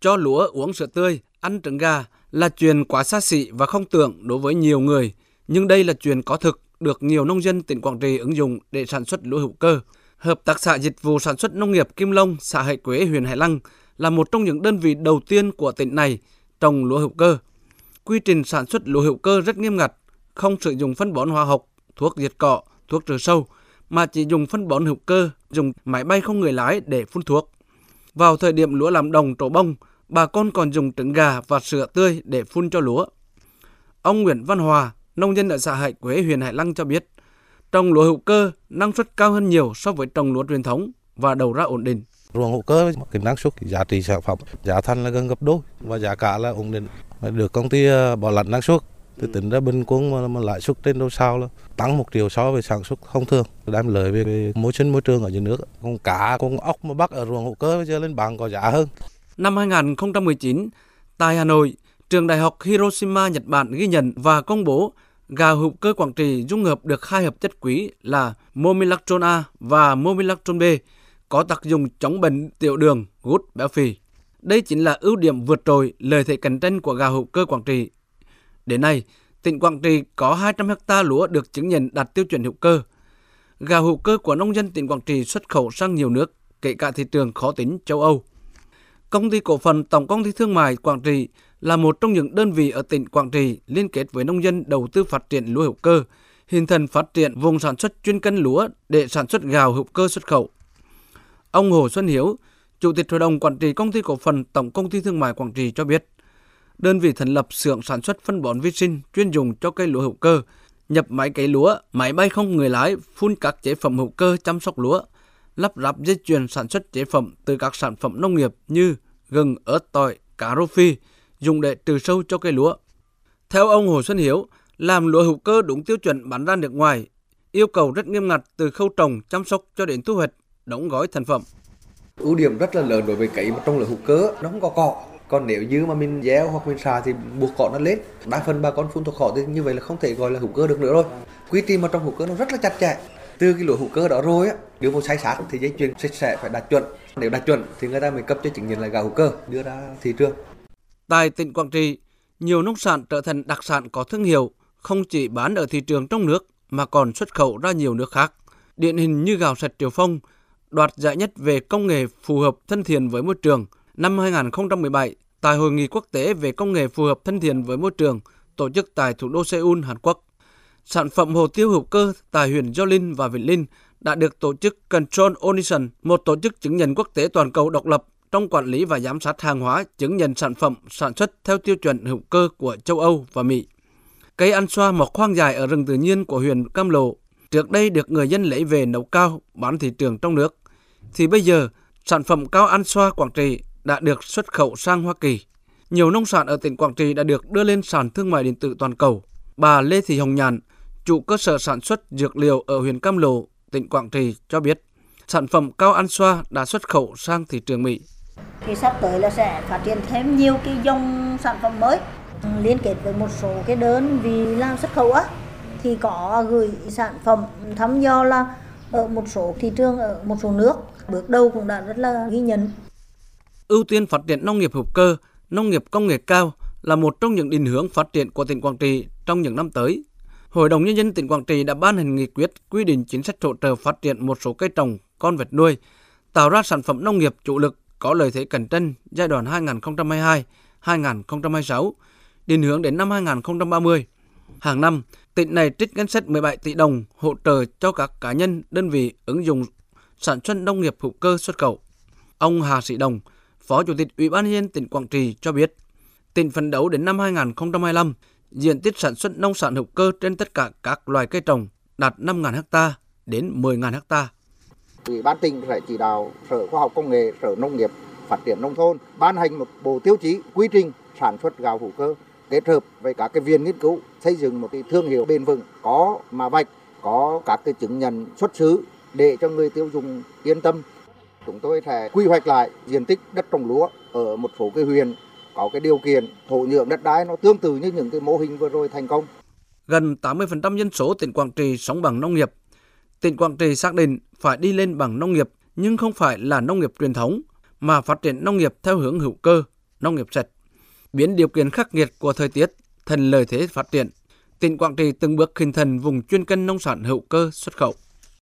cho lúa uống sữa tươi, ăn trứng gà là chuyện quá xa xỉ và không tưởng đối với nhiều người, nhưng đây là chuyện có thực được nhiều nông dân tỉnh Quảng Trị ứng dụng để sản xuất lúa hữu cơ. Hợp tác xã dịch vụ sản xuất nông nghiệp Kim Long, xã Hải Quế, huyện Hải Lăng là một trong những đơn vị đầu tiên của tỉnh này trồng lúa hữu cơ. Quy trình sản xuất lúa hữu cơ rất nghiêm ngặt, không sử dụng phân bón hóa học, thuốc diệt cỏ, thuốc trừ sâu, mà chỉ dùng phân bón hữu cơ, dùng máy bay không người lái để phun thuốc. Vào thời điểm lúa làm đồng trổ bông, bà con còn dùng trứng gà và sữa tươi để phun cho lúa. Ông Nguyễn Văn Hòa, nông dân ở xã Hải Quế, huyện Hải Lăng cho biết, trồng lúa hữu cơ năng suất cao hơn nhiều so với trồng lúa truyền thống và đầu ra ổn định. Ruộng hữu cơ cái năng suất, giá trị sản phẩm, giá thành là gần gấp đôi và giá cả là ổn định. Được công ty ờ, bảo lãnh năng suất thì tính ra bình quân mà, lãi suất trên đâu sao là tăng một triệu so với sản xuất thông thường đem lợi về, về môi sinh môi trường ở dưới nước con cá con ốc mà bắt ở ruộng hữu cơ bây giờ lên bằng có giá hơn năm 2019 tại Hà Nội trường đại học Hiroshima Nhật Bản ghi nhận và công bố gà hữu cơ Quảng Trị dung hợp được hai hợp chất quý là Momilactron A và Momilactron B có tác dụng chống bệnh tiểu đường, gút, béo phì. Đây chính là ưu điểm vượt trội lợi thế cạnh tranh của gà hữu cơ Quảng Trị Đến nay, tỉnh Quảng Trị có 200 ha lúa được chứng nhận đạt tiêu chuẩn hữu cơ. Gà hữu cơ của nông dân tỉnh Quảng Trị xuất khẩu sang nhiều nước, kể cả thị trường khó tính châu Âu. Công ty cổ phần Tổng công ty Thương mại Quảng Trị là một trong những đơn vị ở tỉnh Quảng Trị liên kết với nông dân đầu tư phát triển lúa hữu cơ, hình thành phát triển vùng sản xuất chuyên canh lúa để sản xuất gạo hữu cơ xuất khẩu. Ông Hồ Xuân Hiếu, Chủ tịch Hội đồng Quản trị Công ty Cổ phần Tổng Công ty Thương mại Quảng Trị cho biết, đơn vị thành lập xưởng sản xuất phân bón vi sinh chuyên dùng cho cây lúa hữu cơ, nhập máy cấy lúa, máy bay không người lái, phun các chế phẩm hữu cơ chăm sóc lúa, lắp ráp dây chuyền sản xuất chế phẩm từ các sản phẩm nông nghiệp như gừng, ớt, tỏi, cá rô phi, dùng để trừ sâu cho cây lúa. Theo ông Hồ Xuân Hiếu, làm lúa hữu cơ đúng tiêu chuẩn bán ra nước ngoài, yêu cầu rất nghiêm ngặt từ khâu trồng, chăm sóc cho đến thu hoạch, đóng gói thành phẩm. Ưu điểm rất là lớn đối với cấy trong lúa hữu cơ, nó không có cỏ, còn nếu như mà mình gieo hoặc mình xà thì buộc cỏ nó lên đa phần bà con phun thuốc cỏ thì như vậy là không thể gọi là hữu cơ được nữa rồi quy trình mà trong hữu cơ nó rất là chặt chẽ từ cái lúa hữu cơ đó rồi á nếu vô sai sát thì dây chuyền sạch sẽ phải đạt chuẩn. Nếu đạt chuẩn thì người ta mới cấp cho chứng nhận là gạo hữu cơ đưa ra thị trường. Tại tỉnh Quảng Trị nhiều nông sản trở thành đặc sản có thương hiệu không chỉ bán ở thị trường trong nước mà còn xuất khẩu ra nhiều nước khác. Điển hình như gạo sạch Triều Phong đoạt giải nhất về công nghệ phù hợp thân thiện với môi trường. Năm 2017 tại Hội nghị quốc tế về công nghệ phù hợp thân thiện với môi trường tổ chức tại thủ đô Seoul, Hàn Quốc. Sản phẩm hồ tiêu hữu cơ tại huyện Gio Linh và Vĩnh Linh đã được tổ chức Control Onision, một tổ chức chứng nhận quốc tế toàn cầu độc lập trong quản lý và giám sát hàng hóa chứng nhận sản phẩm sản xuất theo tiêu chuẩn hữu cơ của châu Âu và Mỹ. Cây ăn xoa mọc khoang dài ở rừng tự nhiên của huyện Cam Lộ trước đây được người dân lấy về nấu cao bán thị trường trong nước. Thì bây giờ, sản phẩm cao ăn xoa Quảng Trị đã được xuất khẩu sang Hoa Kỳ. Nhiều nông sản ở tỉnh Quảng Trị đã được đưa lên sàn thương mại điện tử toàn cầu. Bà Lê Thị Hồng Nhàn, chủ cơ sở sản xuất dược liệu ở huyện Cam Lộ, tỉnh Quảng Trị cho biết, sản phẩm cao ăn xoa đã xuất khẩu sang thị trường Mỹ. Thì sắp tới là sẽ phát triển thêm nhiều cái dòng sản phẩm mới liên kết với một số cái đơn vì làm xuất khẩu á. Thì có gửi sản phẩm thăm dò là ở một số thị trường ở một số nước. Bước đầu cũng đã rất là ghi nhận. Ưu tiên phát triển nông nghiệp hữu cơ, nông nghiệp công nghệ cao là một trong những định hướng phát triển của tỉnh Quảng Trị trong những năm tới. Hội đồng Nhân dân tỉnh Quảng Trị đã ban hành nghị quyết quy định chính sách hỗ trợ phát triển một số cây trồng, con vật nuôi, tạo ra sản phẩm nông nghiệp chủ lực có lợi thế cạnh tranh giai đoạn 2022-2026, định hướng đến năm 2030. Hàng năm, tỉnh này trích ngân sách 17 tỷ đồng hỗ trợ cho các cá nhân, đơn vị ứng dụng sản xuất nông nghiệp hữu cơ xuất khẩu. Ông Hà Sĩ Đồng, Phó Chủ tịch Ủy ban nhân dân tỉnh Quảng Trị cho biết, tỉnh phấn đấu đến năm 2025, diện tích sản xuất nông sản hữu cơ trên tất cả các loài cây trồng đạt 5.000 ha đến 10.000 ha. Ủy ban tỉnh sẽ chỉ đạo Sở Khoa học Công nghệ, Sở Nông nghiệp, Phát triển nông thôn ban hành một bộ tiêu chí quy trình sản xuất gạo hữu cơ kết hợp với các cái viên nghiên cứu xây dựng một cái thương hiệu bền vững có mà vạch có các cái chứng nhận xuất xứ để cho người tiêu dùng yên tâm chúng tôi sẽ quy hoạch lại diện tích đất trồng lúa ở một số cái huyện có cái điều kiện thổ nhưỡng đất đai nó tương tự như những cái mô hình vừa rồi thành công. Gần 80% dân số tỉnh Quảng Trị sống bằng nông nghiệp. Tỉnh Quảng Trị xác định phải đi lên bằng nông nghiệp nhưng không phải là nông nghiệp truyền thống mà phát triển nông nghiệp theo hướng hữu cơ, nông nghiệp sạch. Biến điều kiện khắc nghiệt của thời tiết thành lợi thế phát triển, tỉnh Quảng Trị từng bước hình thành vùng chuyên canh nông sản hữu cơ xuất khẩu.